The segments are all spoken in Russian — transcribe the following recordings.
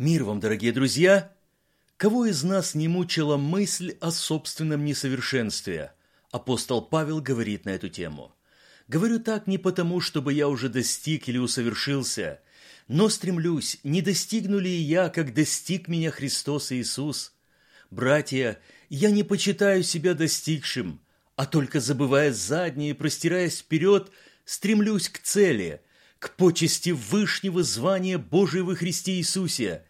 Мир вам, дорогие друзья! Кого из нас не мучила мысль о собственном несовершенстве? Апостол Павел говорит на эту тему. Говорю так не потому, чтобы я уже достиг или усовершился, но стремлюсь, не достигну ли я, как достиг меня Христос Иисус. Братья, я не почитаю себя достигшим, а только забывая заднее и простираясь вперед, стремлюсь к цели, к почести вышнего звания Божия во Христе Иисусе –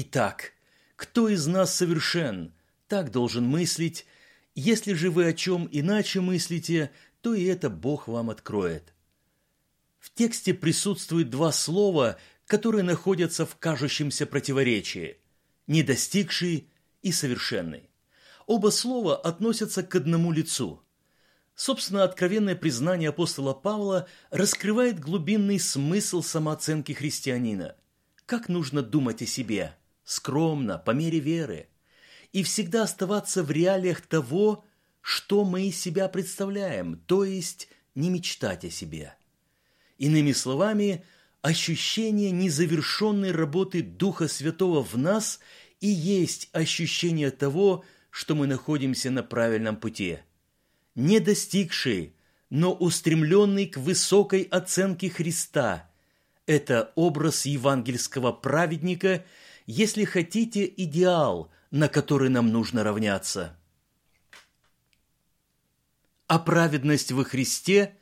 Итак, кто из нас совершен? Так должен мыслить. Если же вы о чем иначе мыслите, то и это Бог вам откроет. В тексте присутствует два слова, которые находятся в кажущемся противоречии – «недостигший» и «совершенный». Оба слова относятся к одному лицу. Собственно, откровенное признание апостола Павла раскрывает глубинный смысл самооценки христианина. Как нужно думать о себе – скромно, по мере веры, и всегда оставаться в реалиях того, что мы из себя представляем, то есть не мечтать о себе. Иными словами, ощущение незавершенной работы Духа Святого в нас и есть ощущение того, что мы находимся на правильном пути. Не достигший, но устремленный к высокой оценке Христа – это образ евангельского праведника – если хотите, идеал, на который нам нужно равняться. А праведность во Христе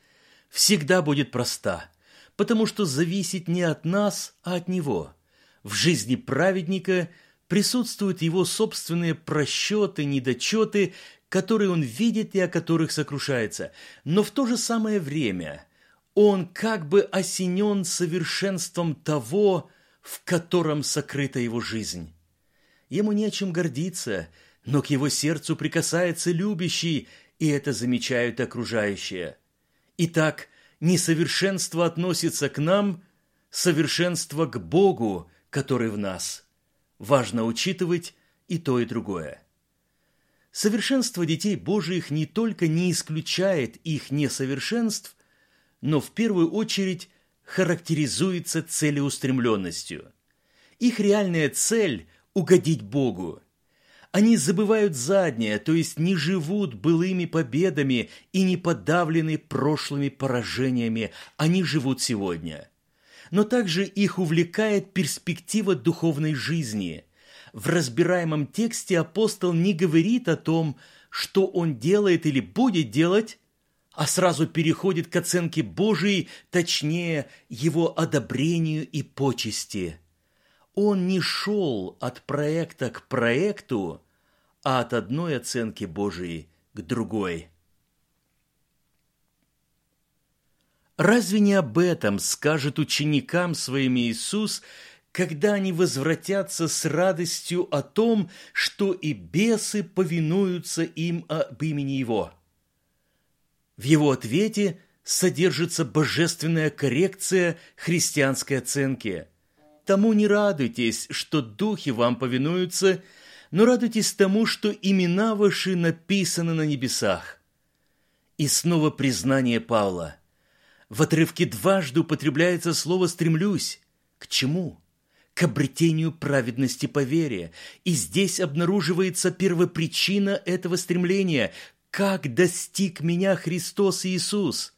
всегда будет проста, потому что зависит не от нас, а от Него. В жизни праведника присутствуют его собственные просчеты, недочеты, которые он видит и о которых сокрушается. Но в то же самое время он как бы осенен совершенством того, в котором сокрыта его жизнь. Ему нечем гордиться, но к его сердцу прикасается любящий, и это замечают окружающие. Итак, несовершенство относится к нам, совершенство к Богу, который в нас. Важно учитывать и то, и другое. Совершенство детей Божиих не только не исключает их несовершенств, но в первую очередь характеризуется целеустремленностью. Их реальная цель – угодить Богу. Они забывают заднее, то есть не живут былыми победами и не подавлены прошлыми поражениями, они живут сегодня. Но также их увлекает перспектива духовной жизни. В разбираемом тексте апостол не говорит о том, что он делает или будет делать, а сразу переходит к оценке Божией, точнее, его одобрению и почести. Он не шел от проекта к проекту, а от одной оценки Божией к другой. Разве не об этом скажет ученикам своим Иисус, когда они возвратятся с радостью о том, что и бесы повинуются им об имени Его? В его ответе содержится божественная коррекция христианской оценки. Тому не радуйтесь, что духи вам повинуются, но радуйтесь тому, что имена ваши написаны на небесах. И снова признание Павла. В отрывке дважды употребляется слово «стремлюсь». К чему? К обретению праведности по вере. И здесь обнаруживается первопричина этого стремления как достиг меня Христос Иисус?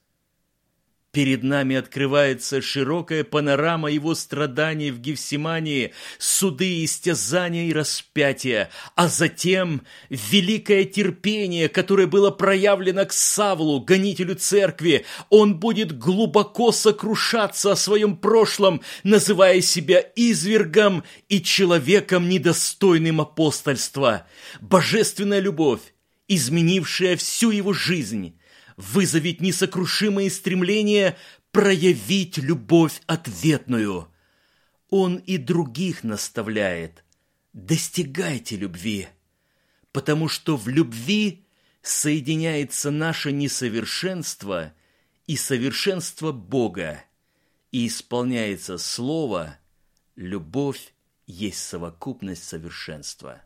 Перед нами открывается широкая панорама его страданий в Гефсимании, суды, истязания и распятия, а затем великое терпение, которое было проявлено к Савлу, гонителю церкви. Он будет глубоко сокрушаться о своем прошлом, называя себя извергом и человеком, недостойным апостольства. Божественная любовь изменившая всю его жизнь, вызовет несокрушимое стремление проявить любовь ответную. Он и других наставляет. Достигайте любви, потому что в любви соединяется наше несовершенство и совершенство Бога, и исполняется слово «любовь есть совокупность совершенства».